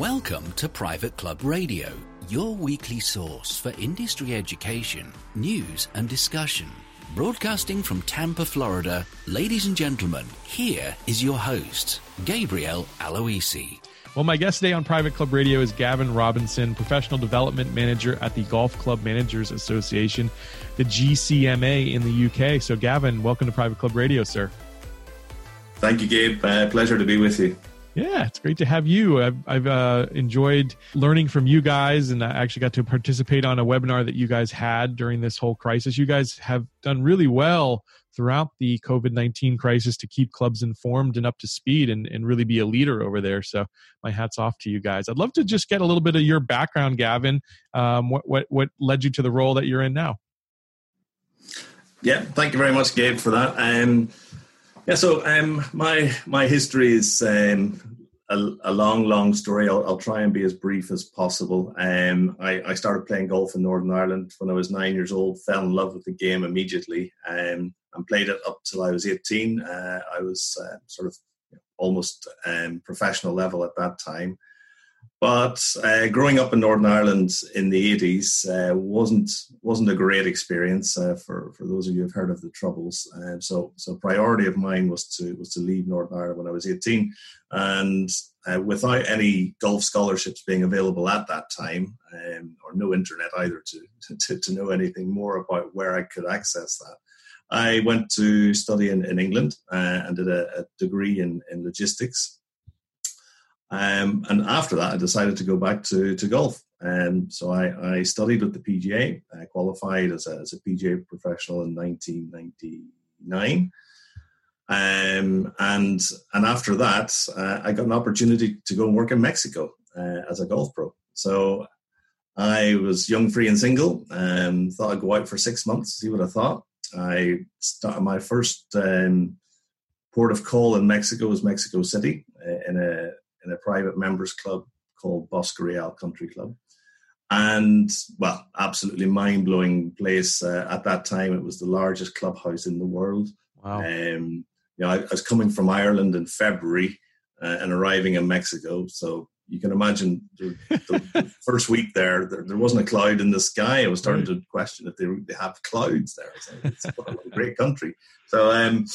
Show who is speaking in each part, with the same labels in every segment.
Speaker 1: Welcome to Private Club Radio, your weekly source for industry education, news, and discussion. Broadcasting from Tampa, Florida, ladies and gentlemen, here is your host, Gabriel Aloisi.
Speaker 2: Well, my guest today on Private Club Radio is Gavin Robinson, Professional Development Manager at the Golf Club Managers Association, the GCMA in the UK. So, Gavin, welcome to Private Club Radio, sir.
Speaker 3: Thank you, Gabe. Uh, pleasure to be with you.
Speaker 2: Yeah, it's great to have you. I've, I've uh, enjoyed learning from you guys, and I actually got to participate on a webinar that you guys had during this whole crisis. You guys have done really well throughout the COVID 19 crisis to keep clubs informed and up to speed and, and really be a leader over there. So, my hat's off to you guys. I'd love to just get a little bit of your background, Gavin. Um, what, what, what led you to the role that you're in now?
Speaker 3: Yeah, thank you very much, Gabe, for that. Um, yeah, so um, my my history is um, a, a, long, long story. I'll, I'll, try and be as brief as possible. Um, I, I, started playing golf in Northern Ireland when I was nine years old. Fell in love with the game immediately, um, and played it up till I was eighteen. Uh, I was uh, sort of almost um, professional level at that time. But uh, growing up in Northern Ireland in the 80s uh, wasn't wasn't a great experience uh, for, for those of you who've heard of the Troubles. Um, so so priority of mine was to was to leave Northern Ireland when I was 18, and uh, without any golf scholarships being available at that time, um, or no internet either to, to, to know anything more about where I could access that. I went to study in, in England uh, and did a, a degree in, in logistics um, and after that, I decided to go back to, to golf. And um, so I, I studied with the PGA, I qualified as a, as a PGA professional in 1999. Um, and and after that, uh, I got an opportunity to go and work in Mexico uh, as a golf pro. So I was young, free, and single. Um, thought I'd go out for six months, see what I thought. I started my first um, port of call in Mexico was Mexico City uh, in a in a private members club called Bosque Real Country Club. And well, absolutely mind blowing place. Uh, at that time, it was the largest clubhouse in the world.
Speaker 2: Wow.
Speaker 3: Um, you know, I, I, was coming from Ireland in February uh, and arriving in Mexico. So you can imagine the, the first week there, there, there, wasn't a cloud in the sky. I was starting to question if they, they have clouds there. it's a great country. So, um,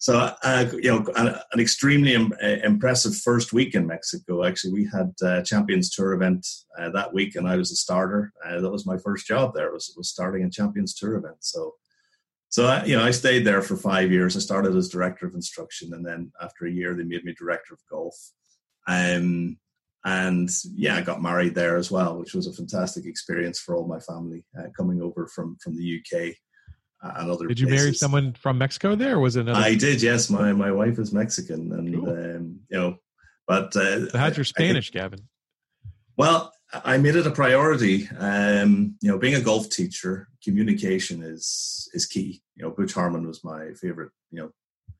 Speaker 3: so, uh, you know, an, an extremely Im- uh, impressive first week in Mexico. Actually, we had a Champions Tour event uh, that week, and I was a starter. Uh, that was my first job there. Was was starting a Champions Tour event. So, so I, you know, I stayed there for five years. I started as director of instruction, and then after a year, they made me director of golf. Um, and yeah, I got married there as well, which was a fantastic experience for all my family uh, coming over from from the UK and other.
Speaker 2: Did you
Speaker 3: places.
Speaker 2: marry someone from Mexico? There or was it another?
Speaker 3: I did. Yes, my my wife is Mexican, and cool. um, you know, but uh,
Speaker 2: so how's your Spanish, think, Gavin?
Speaker 3: Well, I made it a priority. Um, you know, being a golf teacher, communication is is key. You know, Butch Harmon was my favorite. You know,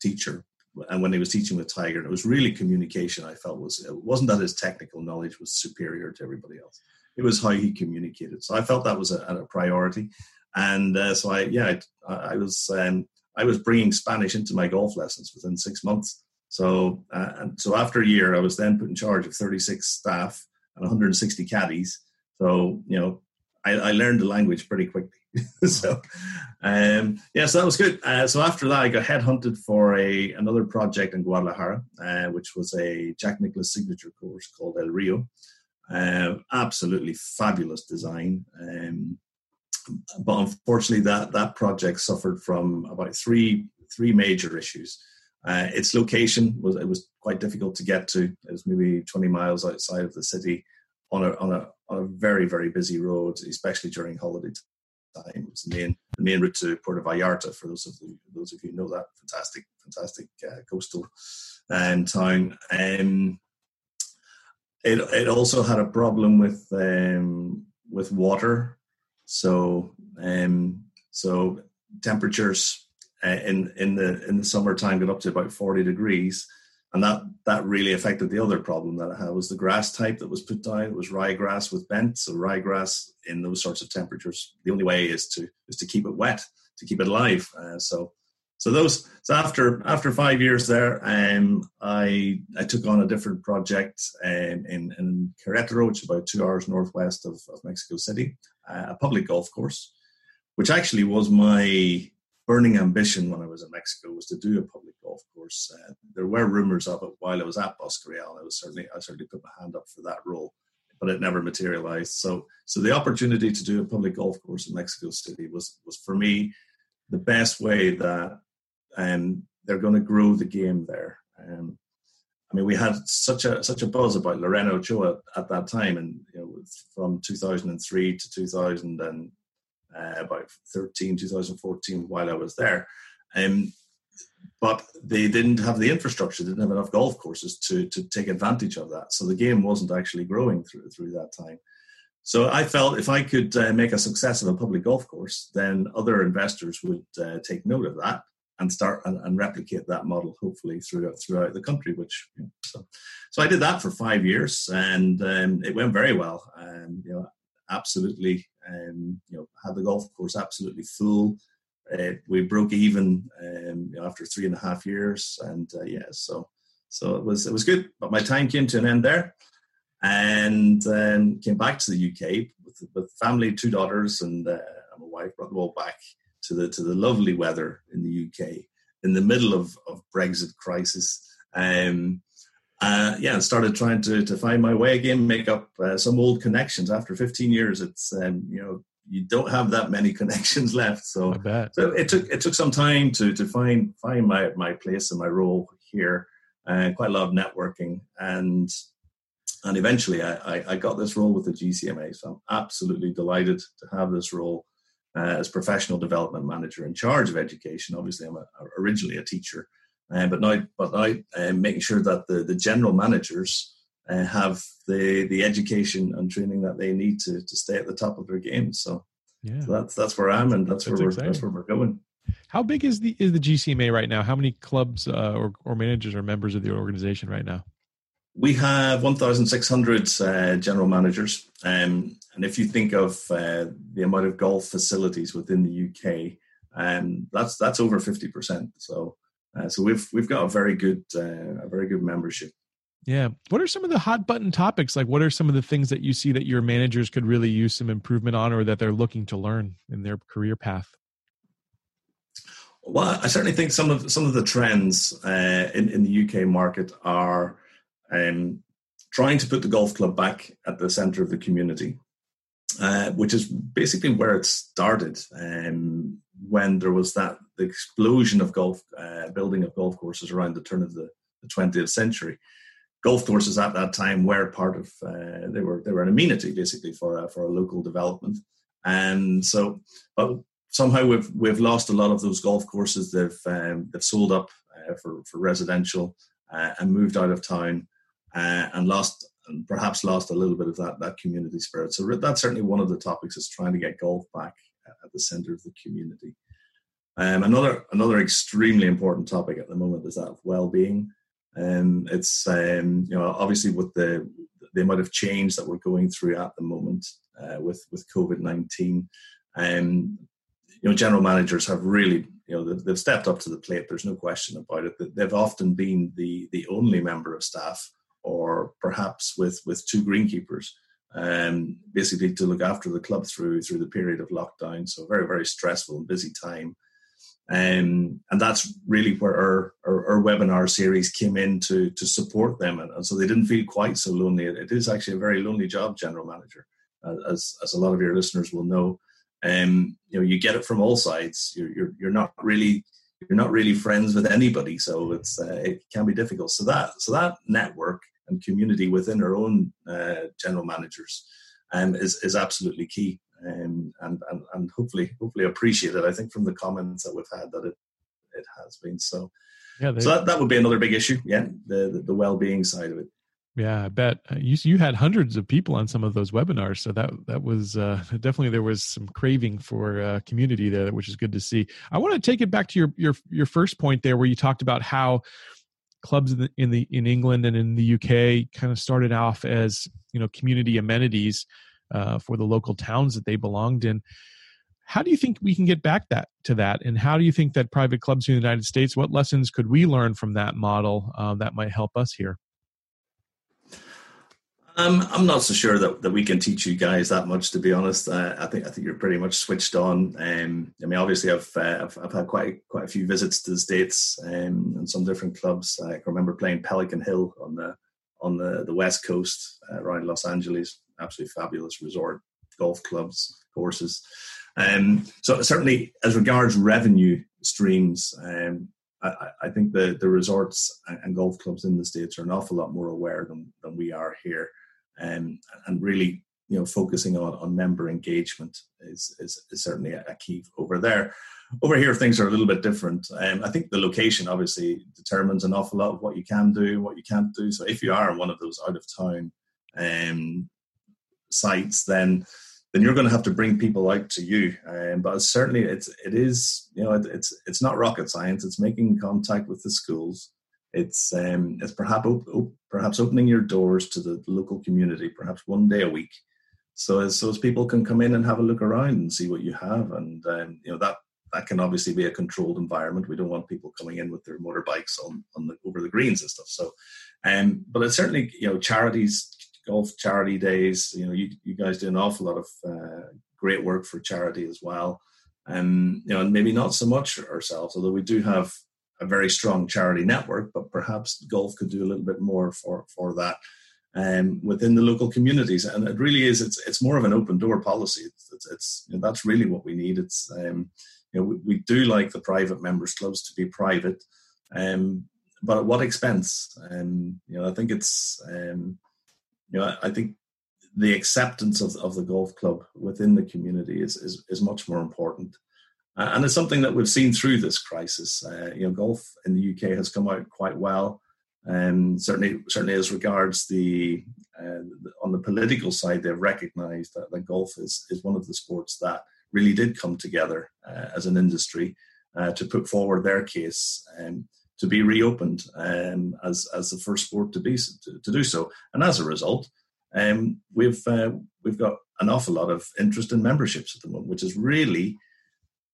Speaker 3: teacher, and when he was teaching with Tiger, it was really communication. I felt was it wasn't that his technical knowledge was superior to everybody else. It was how he communicated. So I felt that was a, a priority and uh, so I yeah I, I was um, I was bringing Spanish into my golf lessons within six months. So uh, and so after a year, I was then put in charge of 36 staff and 160 caddies. So you know I, I learned the language pretty quickly. so um, yeah, so that was good. Uh, so after that, I got headhunted for a another project in Guadalajara, uh, which was a Jack Nicklaus signature course called El Rio. Uh, absolutely fabulous design. Um, but unfortunately, that that project suffered from about three three major issues. Uh, its location was it was quite difficult to get to. It was maybe 20 miles outside of the city on a on a on a very very busy road, especially during holiday time. It was the main the main route to Puerto Vallarta. For those of you, those of you know that fantastic fantastic uh, coastal um, town. Um, it it also had a problem with um, with water so um, so temperatures uh, in in the in the summertime got up to about 40 degrees and that that really affected the other problem that I had was the grass type that was put down. It was ryegrass with bent. So ryegrass in those sorts of temperatures, the only way is to is to keep it wet, to keep it alive. Uh, so so those so after after five years there, um, I I took on a different project um, in in Querétaro, which is about two hours northwest of, of Mexico City, a public golf course, which actually was my burning ambition when I was in Mexico was to do a public golf course. Uh, there were rumors of it while I was at Bosque Real. I was certainly I certainly put my hand up for that role, but it never materialized. So so the opportunity to do a public golf course in Mexico City was was for me the best way that um, they're going to grow the game there. Um, I mean, we had such a such a buzz about Lorena Ochoa at that time, and you know, from 2003 to 2000 and uh, about 13, 2014, while I was there. Um, but they didn't have the infrastructure, they didn't have enough golf courses to to take advantage of that. So the game wasn't actually growing through through that time. So I felt if I could uh, make a success of a public golf course, then other investors would uh, take note of that and start and, and, replicate that model hopefully throughout throughout the country. Which you know, so so I did that for five years and um, it went very well. And you know, absolutely, um, you know, had the golf course absolutely full. Uh, we broke even um, you know, after three and a half years, and uh, yeah, so so it was it was good. But my time came to an end there, and um, came back to the UK with, with family, two daughters, and uh, my wife. Brought them all back to the to the lovely weather in the UK in the middle of, of Brexit crisis. Um, uh, yeah, and started trying to, to find my way again, make up uh, some old connections. After 15 years, it's um, you know you don't have that many connections left. So, so it took it took some time to to find find my my place and my role here. Uh, quite a lot of networking, and and eventually I, I, I got this role with the GCMA. So I'm absolutely delighted to have this role uh, as professional development manager in charge of education. Obviously, I'm a, originally a teacher, uh, but now, but now uh, making sure that the, the general managers uh, have the the education and training that they need to to stay at the top of their game. So, yeah. so that's that's where I am, and that's, that's where we're, that's where we're going.
Speaker 2: How big is the is the GCMA right now? How many clubs uh, or or managers are members of the organization right now?
Speaker 3: We have 1,600 uh, general managers. Um, and if you think of uh, the amount of golf facilities within the UK, um, that's that's over 50%. So uh, so we've we've got a very good uh, a very good membership.
Speaker 2: Yeah. What are some of the hot button topics? Like, what are some of the things that you see that your managers could really use some improvement on, or that they're looking to learn in their career path?
Speaker 3: Well, I certainly think some of some of the trends uh, in in the UK market are um, trying to put the golf club back at the center of the community, uh, which is basically where it started um, when there was that explosion of golf uh, building of golf courses around the turn of the, the 20th century. Golf courses at that time were part of uh, they were they were an amenity basically for for a local development, and so but somehow we've we've lost a lot of those golf courses. They've um, they've sold up uh, for for residential uh, and moved out of town uh, and lost and perhaps lost a little bit of that that community spirit. So that's certainly one of the topics is trying to get golf back at the center of the community. Um, another another extremely important topic at the moment is that of well-being. Um, it's um, you know obviously with the the amount of change that we're going through at the moment uh, with with COVID nineteen, um, you know general managers have really you know they've stepped up to the plate. There's no question about it. They've often been the the only member of staff or perhaps with with two greenkeepers, um, basically to look after the club through through the period of lockdown. So very very stressful and busy time. Um, and that's really where our, our, our, webinar series came in to, to support them. And, and, so they didn't feel quite so lonely. It, is actually a very lonely job, general manager, as, as a lot of your listeners will know. Um, you know, you get it from all sides. You're, you're, you're not really you're not really friends with anybody, so it's uh, it can be difficult. So that so that network and community within our own uh, general managers um, is is absolutely key, um, and and and hopefully hopefully appreciated. I think from the comments that we've had that it it has been so. Yeah, so that, that would be another big issue. Yeah, the the, the well being side of it.
Speaker 2: Yeah, I bet uh, you you had hundreds of people on some of those webinars, so that that was uh, definitely there was some craving for uh, community there, which is good to see. I want to take it back to your your your first point there, where you talked about how clubs in the, in the in England and in the UK kind of started off as you know community amenities uh, for the local towns that they belonged in. how do you think we can get back that to that and how do you think that private clubs in the united states what lessons could we learn from that model uh, that might help us here
Speaker 3: um, I'm not so sure that, that we can teach you guys that much, to be honest. Uh, I think I think you're pretty much switched on. Um, I mean, obviously, I've, uh, I've, I've had quite quite a few visits to the states um, and some different clubs. I can remember playing Pelican Hill on the on the, the west coast uh, around Los Angeles. Absolutely fabulous resort, golf clubs, courses. Um, so certainly, as regards revenue streams, um, I, I, think the, the resorts and golf clubs in the states are an awful lot more aware than, than we are here, um, and really you know focusing on, on member engagement is, is, is certainly a, key over there. Over here, things are a little bit different. Um, I think the location obviously determines an awful lot of what you can do, what you can't do. So if you are one of those out of town um, sites, then then you're going to have to bring people out to you. Um, but certainly, it's it is you know it, it's it's not rocket science. It's making contact with the schools. It's um, it's perhaps op- perhaps opening your doors to the local community, perhaps one day a week, so as so as people can come in and have a look around and see what you have, and um, you know that that can obviously be a controlled environment. We don't want people coming in with their motorbikes on on the, over the greens and stuff. So, um, but it's certainly you know charities golf charity days. You know, you, you guys do an awful lot of uh, great work for charity as well. And, you know, and maybe not so much ourselves, although we do have a very strong charity network, but perhaps golf could do a little bit more for, for that um, within the local communities. And it really is, it's, it's more of an open door policy. It's, it's, it's you know, that's really what we need. It's, um, you know, we, we, do like the private members clubs to be private, um, but at what expense? And, you know, I think it's, um, you know, I think the acceptance of, of the golf club within the community is, is, is much more important. Uh, and it's something that we've seen through this crisis. Uh, you know, golf in the UK has come out quite well. And certainly, certainly as regards the, uh, on the political side, they've recognised that, that golf is, is one of the sports that really did come together uh, as an industry uh, to put forward their case. Um, to be reopened um, as as the first sport to be to, to do so. And as a result, um, we've uh, we've got an awful lot of interest in memberships at the moment, which is really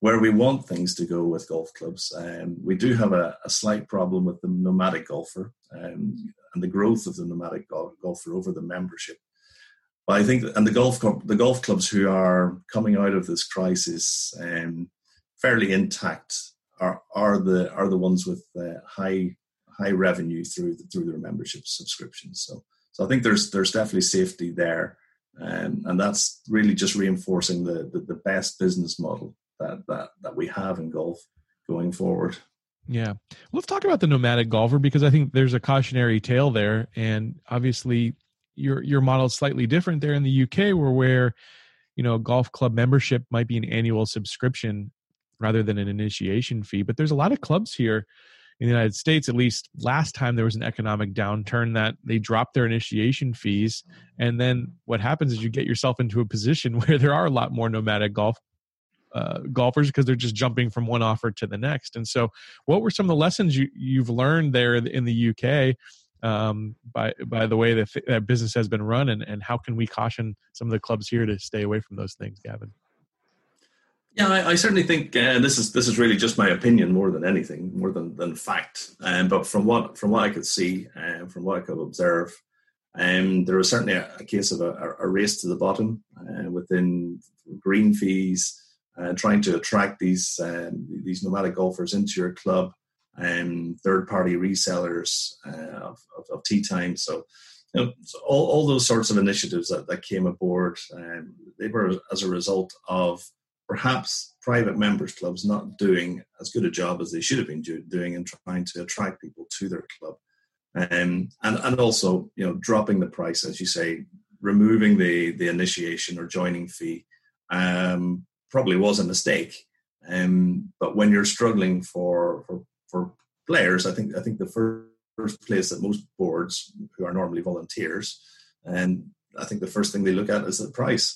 Speaker 3: where we want things to go with golf clubs. Um, we do have a, a, slight problem with the nomadic golfer um, and the growth of the nomadic golfer over the membership. But I think, and the golf the golf clubs who are coming out of this crisis um, fairly intact are are the are the ones with uh, high high revenue through the, through their membership subscriptions. So so I think there's there's definitely safety there, um, and that's really just reinforcing the, the, the best business model that that that we have in golf going forward.
Speaker 2: Yeah, let's talk about the nomadic golfer because I think there's a cautionary tale there, and obviously your your model is slightly different there in the UK, where where you know golf club membership might be an annual subscription rather than an initiation fee. But there's a lot of clubs here in the United States, at least last time there was an economic downturn, that they dropped their initiation fees. And then what happens is you get yourself into a position where there are a lot more nomadic golf uh, golfers because they're just jumping from one offer to the next. And so, what were some of the lessons you, you've learned there in the UK um, by by the way that, th- that business has been run, and, and how can we caution some of the clubs here to stay away from those things, Gavin?
Speaker 3: Yeah, I, I certainly think uh, this is this is really just my opinion more than anything, more than than fact. Um, but from what from what I could see, uh, from what I could observe, um, there was certainly a, a case of a, a, race to the bottom uh, within green fees, uh, trying to attract these um, these nomadic golfers into your club, and third party resellers uh, of, of, of tee time. So you know, so all, all those sorts of initiatives that, that came aboard, um, they were as a result of perhaps private members clubs not doing as good a job as they should have been do, doing in trying to attract people to their club um, and and also you know dropping the price as you say removing the the initiation or joining fee um, probably was a mistake um, but when you're struggling for, for for players i think i think the first place that most boards who are normally volunteers and i think the first thing they look at is the price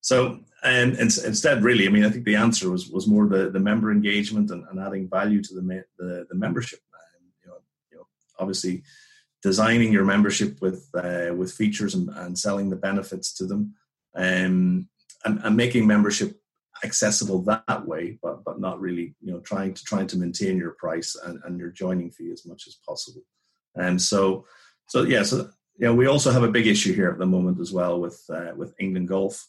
Speaker 3: so um, instead, really, I mean, I think the answer was was more the, the member engagement and, and adding value to the the, the membership. Um, you, know, you know, obviously, designing your membership with uh, with features and, and, selling the benefits to them, um, and, and, making membership accessible that way, but but not really, you know, trying to trying to maintain your price and, and your joining fee as much as possible. And so, so yeah, so yeah, we also have a big issue here at the moment as well with uh, with England Golf.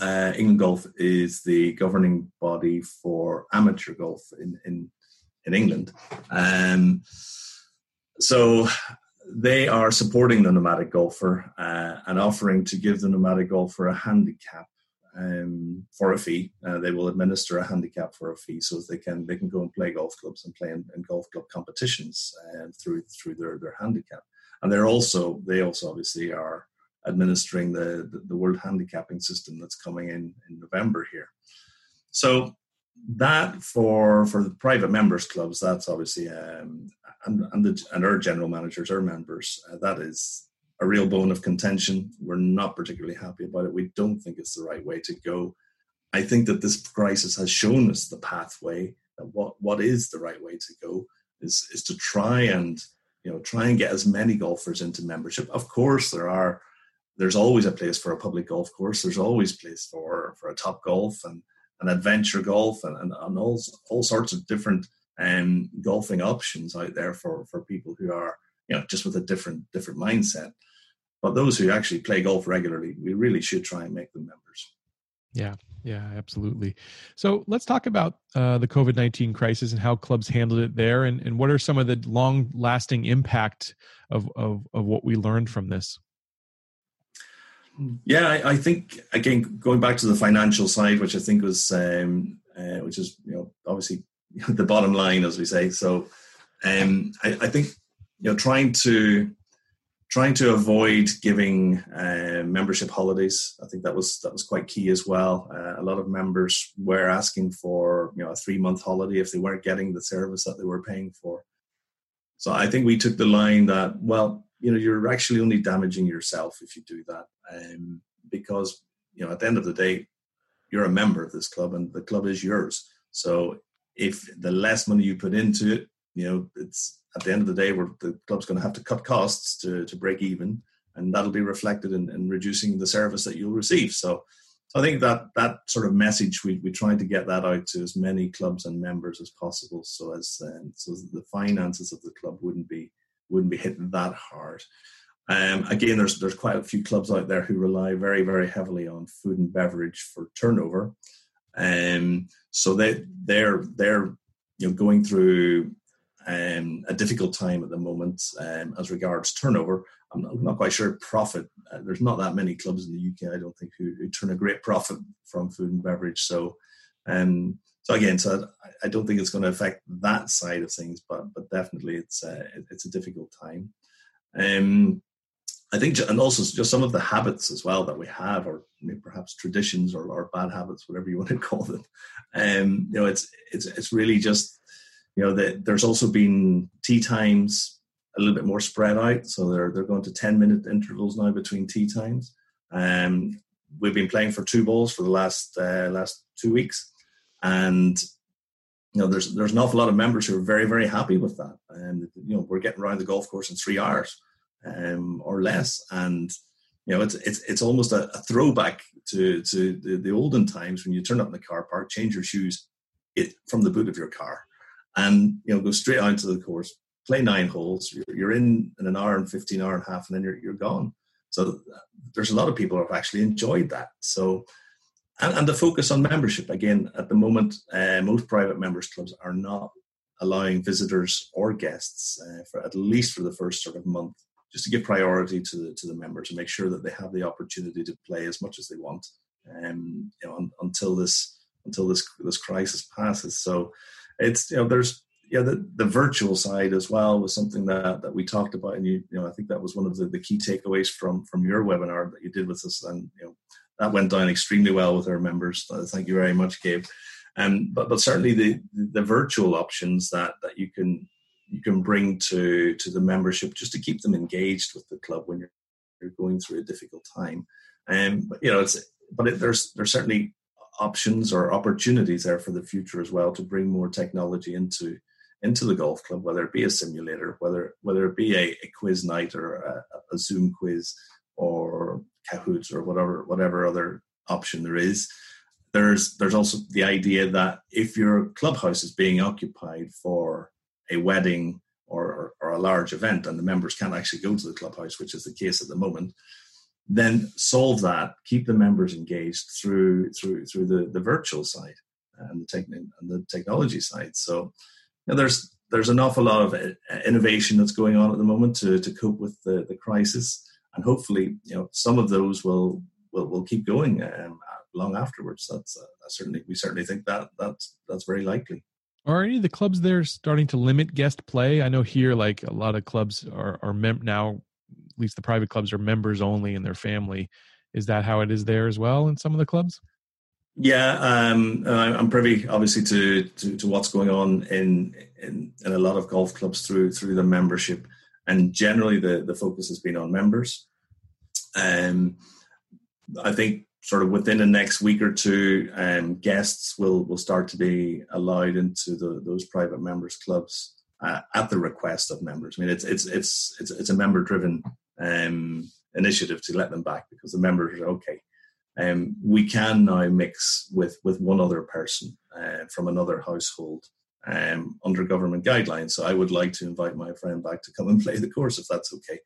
Speaker 3: Uh, England Golf is the governing body for amateur golf in in, in England. Um, so they are supporting the nomadic golfer uh, and offering to give the nomadic golfer a handicap um, for a fee. Uh, they will administer a handicap for a fee, so they can they can go and play golf clubs and play in, in golf club competitions uh, through through their their handicap. And they're also they also obviously are administering the, the, the world handicapping system that's coming in in November here. So that for for the private members clubs, that's obviously um, and and, the, and our general managers, our members, uh, that is a real bone of contention. We're not particularly happy about it. We don't think it's the right way to go. I think that this crisis has shown us the pathway what what is the right way to go is is to try and you know try and get as many golfers into membership. Of course, there are there's always a place for a public golf course. There's always place for for a Topgolf and an adventure golf and, and, and all all sorts of different um, golfing options out there for for people who are you know just with a different different mindset. But those who actually play golf regularly, we really should try and make them members.
Speaker 2: Yeah, yeah, absolutely. So let's talk about uh, the COVID 19 crisis and how clubs handled it there, and, and what are some of the long lasting impact of, of, of what we learned from this?
Speaker 3: Yeah, I, I, think, again, going back to the financial side, which I think was, um, uh, which is, you know, obviously the bottom line, as we say. So um, I, I think, you know, trying to trying to avoid giving uh, membership holidays. I think that was that was quite key as well. Uh, a lot of members were asking for you know a three month holiday if they weren't getting the service that they were paying for. So I think we took the line that well you know you're actually only damaging yourself if you do that um, because you know at the end of the day you're a member of this club and the club is yours. So if the less money you put into it, you know it's at the end of the day, where the club's going to have to cut costs to, to break even, and that'll be reflected in, in reducing the service that you'll receive. So, so I think that that sort of message we we try to get that out to as many clubs and members as possible, so as um, so the finances of the club wouldn't be wouldn't be hitting that hard. Um, again, there's there's quite a few clubs out there who rely very very heavily on food and beverage for turnover, um, so they they're they're you know going through um, a difficult time at the moment um, as regards turnover. I'm not, I'm not quite sure profit. Uh, there's not that many clubs in the UK, I don't think, who, who turn a great profit from food and beverage. So, um, so again, so I, I don't think it's going to affect that side of things, but but definitely it's uh, it's a difficult time. Um, I think, and also just some of the habits as well that we have, or perhaps traditions or, or bad habits, whatever you want to call them. Um, you know, it's it's it's really just you know, that there's also been tee times a little bit more spread out. So they're they're going to 10 minute intervals now between tee times. Um, we've been playing for two balls for the last uh, last two weeks, and you know there's there's an awful lot of members who are very very happy with that. And you know we're getting around the golf course in three hours um, or less, and you know it's it's it's almost a, a throwback to to the, the, olden times when you turn up in the car park, change your shoes it, from the boot of your car and you know go straight out to the course, play nine holes. You're, you're in in an hour and fifteen hour and a half, and then you're you're gone. So there's a lot of people who have actually enjoyed that. So and, and the focus on membership again at the moment, uh, most private members clubs are not allowing visitors or guests uh, for at least for the first sort of month just to give priority to the to the members and make sure that they have the opportunity to play as much as they want um, you know, un, until this until this this crisis passes. So it's you know there's yeah the, the virtual side as well was something that that we talked about and you you know I think that was one of the, the key takeaways from from your webinar that you did with us and you know that went down extremely well with our members. Thank you very much, Gabe. Um, but but certainly the the virtual options that that you can you can bring to to the membership just to keep them engaged with the club when you're you're going through a difficult time. Um, but you know it's but it, there's there's certainly options or opportunities there for the future as well to bring more technology into into the golf club, whether it be a simulator, whether whether it be a, a quiz night or a, a, Zoom quiz or Kahoots or whatever whatever other option there is. there's there's also the idea that if your clubhouse is being occupied for a wedding or, or, or, a large event and the members can't actually go to the clubhouse, which is the case at the moment, then solve that, keep the members engaged through through through the, the virtual side and the, techn- and the technology side. So you know, there's there's an awful lot of uh, innovation that's going on at the moment to, to cope with the, the crisis, and hopefully, you know, some of those will will, will keep going um, long afterwards. That's uh, certainly we certainly think that that's that's very likely.
Speaker 2: Are any of the clubs there starting to limit guest play? I know here, like a lot of clubs are are mem- now, least the private clubs are members only and their family. Is that how it is there as well in some of the clubs?
Speaker 3: Yeah, um, I'm privy, obviously, to, to, to what's going on in, in, in a lot of golf clubs through through the membership, and generally the the focus has been on members. Um, I think sort of within the next week or two, um, guests will will start to be allowed into the, those private members clubs uh, at the request of members. I mean, it's it's it's it's, it's a member driven um, initiative to let them back because the members are okay um, we can now mix with with one other person uh, from another household um, under government guidelines. So I would like to invite my friend back to come and play the course if that's okay.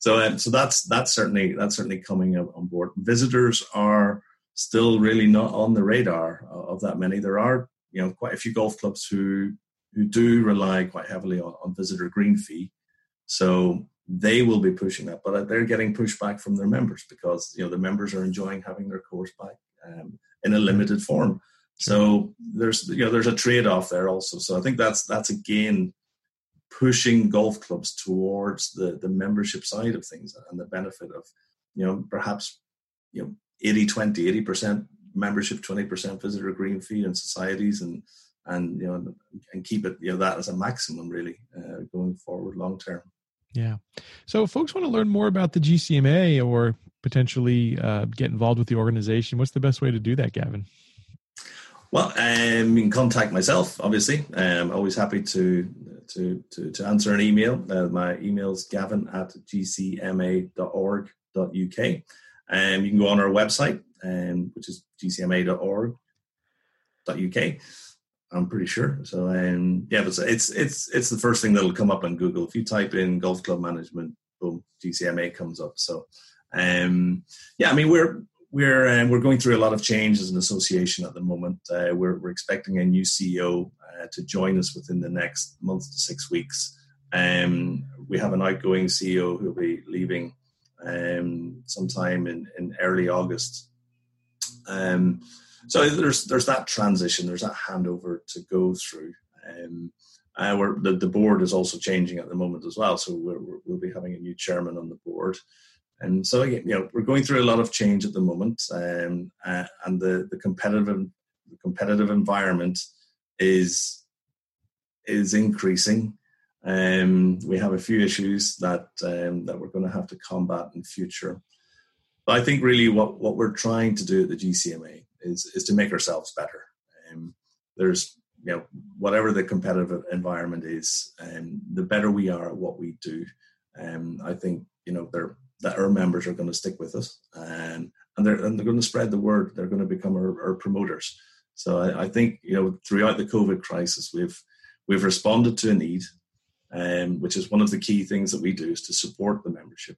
Speaker 3: So um, so that's that's certainly that's certainly coming on board. Visitors are still really not on the radar of that many. There are you know quite a few golf clubs who who do rely quite heavily on, on visitor green fee. So they will be pushing that, but they're getting pushback from their members because you know the members are enjoying having their course back um, in a limited form. So there's you know there's a trade off there also. So I think that's that's again pushing golf clubs towards the the membership side of things and the benefit of you know perhaps you know 80 20 80 percent membership 20 percent visitor green fee and societies and and you know and keep it you know that as a maximum really uh, going forward long term
Speaker 2: yeah. So, folks want to learn more about the GCMA or potentially uh, get involved with the organization, what's the best way to do that, Gavin?
Speaker 3: Well, um, you can contact myself. Obviously, I'm always happy to to to, to answer an email. Uh, my email is gavin at gcma.org.uk. And um, you can go on our website, um, which is gcma.org.uk. I'm pretty sure. So um, yeah, but it's it's it's the first thing that'll come up on Google if you type in golf club management. Boom, GCMA comes up. So um, yeah, I mean we're we're um, we're going through a lot of change as an association at the moment. Uh, we're we're expecting a new CEO uh, to join us within the next month to six weeks. Um, we have an outgoing CEO who'll be leaving um, sometime in, in early August. Um, so there's there's that transition, there's that handover to go through. Um, uh, the, the board is also changing at the moment as well, so we will be having a new chairman on the board. And so you know we're going through a lot of change at the moment, um, uh, and the the competitive the competitive environment is is increasing. Um, we have a few issues that um, that we're going to have to combat in future. But I think really what what we're trying to do at the GCMA is is to make ourselves better. Um, there's you know whatever the competitive environment is, and um, the better we are at what we do, um, I think you know they're that our members are going to stick with us, and and they're and they're going to spread the word. They're going to become our, our promoters. So I, I, think you know throughout the COVID crisis, we've we've responded to a need, um, which is one of the key things that we do is to support the membership.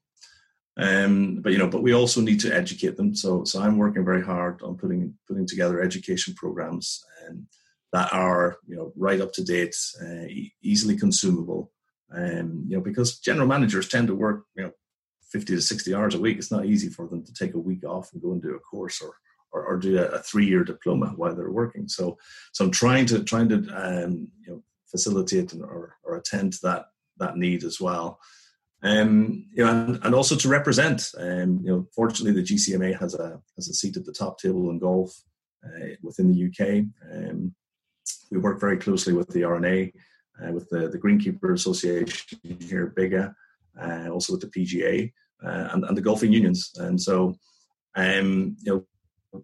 Speaker 3: Um, but you know, but we also need to educate them. So, so I'm working very hard on putting putting together education programs um, that are you know right up to date, uh, easily consumable. Um, you know, because general managers tend to work you know 50 to 60 hours a week. It's not easy for them to take a week off and go and do a course or or, or do a, a three year diploma while they're working. So, so I'm trying to trying to um, you know facilitate or or attend to that that need as well. Um, you know, and, and, also to represent. Um, you know, fortunately, the GCMA has a has a seat at the top table in golf uh, within the UK. Um, we work very closely with the R&A, uh, with the the Greenkeeper Association here, BIGGA, uh, also with the PGA uh, and, and the golfing unions. And so, um, you know,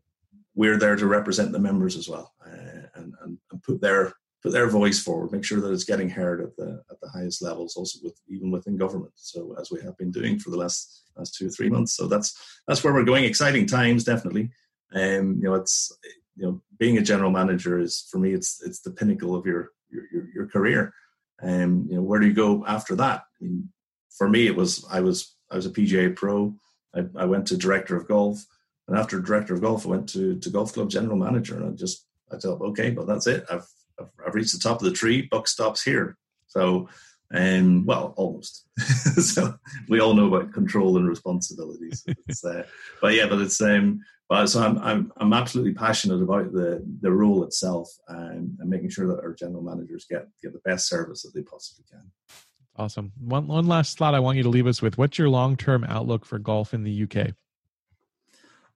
Speaker 3: we're there to represent the members as well uh, and, and put their put their voice forward, make sure that it's getting heard at the at the highest levels, also with even within government. So as we have been doing for the last last two or three months. So that's that's where we're going. Exciting times, definitely. Um, you know, it's you know, being a general manager is for me, it's it's the pinnacle of your your your, career. And um, you know, where do you go after that? I mean, for me, it was I was I was a PGA pro. I, I went to director of golf, and after director of golf, I went to to golf club general manager, and I just I thought, okay, but that's it. I've I've, reached the top of the tree. Buck stops here. So and well, almost. so we all know about control and responsibilities. Uh, but yeah, but it's um, but so I'm I'm I'm absolutely passionate about the the role itself and, and making sure that our general managers get get the best service that they possibly can.
Speaker 2: Awesome. One one last thought I want you to leave us with. What's your long term outlook for golf in the UK?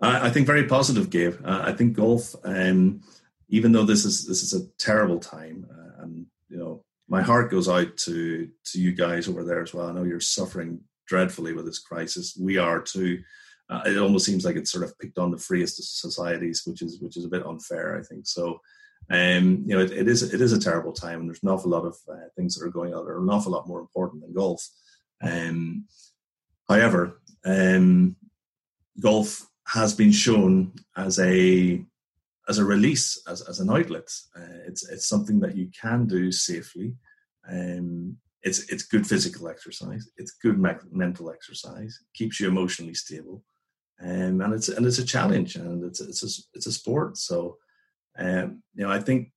Speaker 3: I think very positive, Gabe. I think golf, um, even though this is this is a terrible time, uh, and you know my heart goes out to to you guys over there as well. I know you're suffering dreadfully with this crisis. We are too. Uh, it almost seems like it's sort of picked on the freest societies, which is which is a bit unfair, I think. So, um, you know, it, it is it is a terrible time, and there's an awful lot of uh, things that are going on that are an awful lot more important than golf. Um, however, um, golf has been shown as a as a release, as, as an outlet. Uh, it's it's something that you can do safely. Um, it's it's good physical exercise. It's good me- mental exercise. Keeps you emotionally stable, um, and it's and it's a challenge, and it's it's a, it's a sport. So, um, you know, I think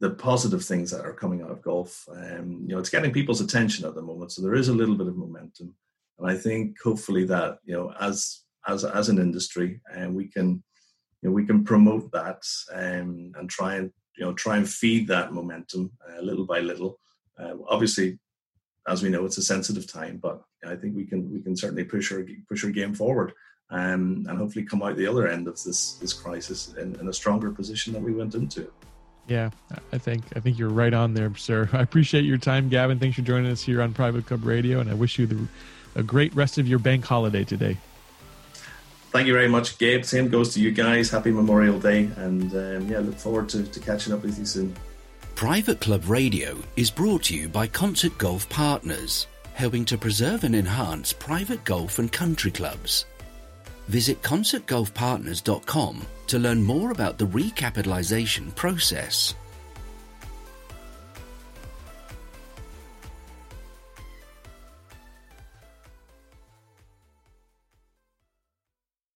Speaker 3: the positive things that are coming out of golf, um, you know, it's getting people's attention at the moment. So there is a little bit of momentum, and I think hopefully that you know, as as as an industry, and uh, we can you know, we can promote that um, and try and you know try and feed that momentum uh, little by little. Uh, obviously, as we know, it's a sensitive time, but I think we can we can certainly push our push our game forward um, and hopefully come out the other end of this this crisis in, in a stronger position than we went into.
Speaker 2: Yeah, I think I think you're right on there, sir. I appreciate your time, Gavin. Thanks for joining us here on Private Club Radio, and I wish you the, a great rest of your bank holiday today.
Speaker 3: Thank you very much, Gabe. Same goes to you guys. Happy Memorial Day, and um, yeah, look forward to, to catching up with you soon.
Speaker 1: Private Club Radio is brought to you by Concert Golf Partners, helping to preserve and enhance private golf and country clubs. Visit concertgolfpartners.com to learn more about the recapitalisation process.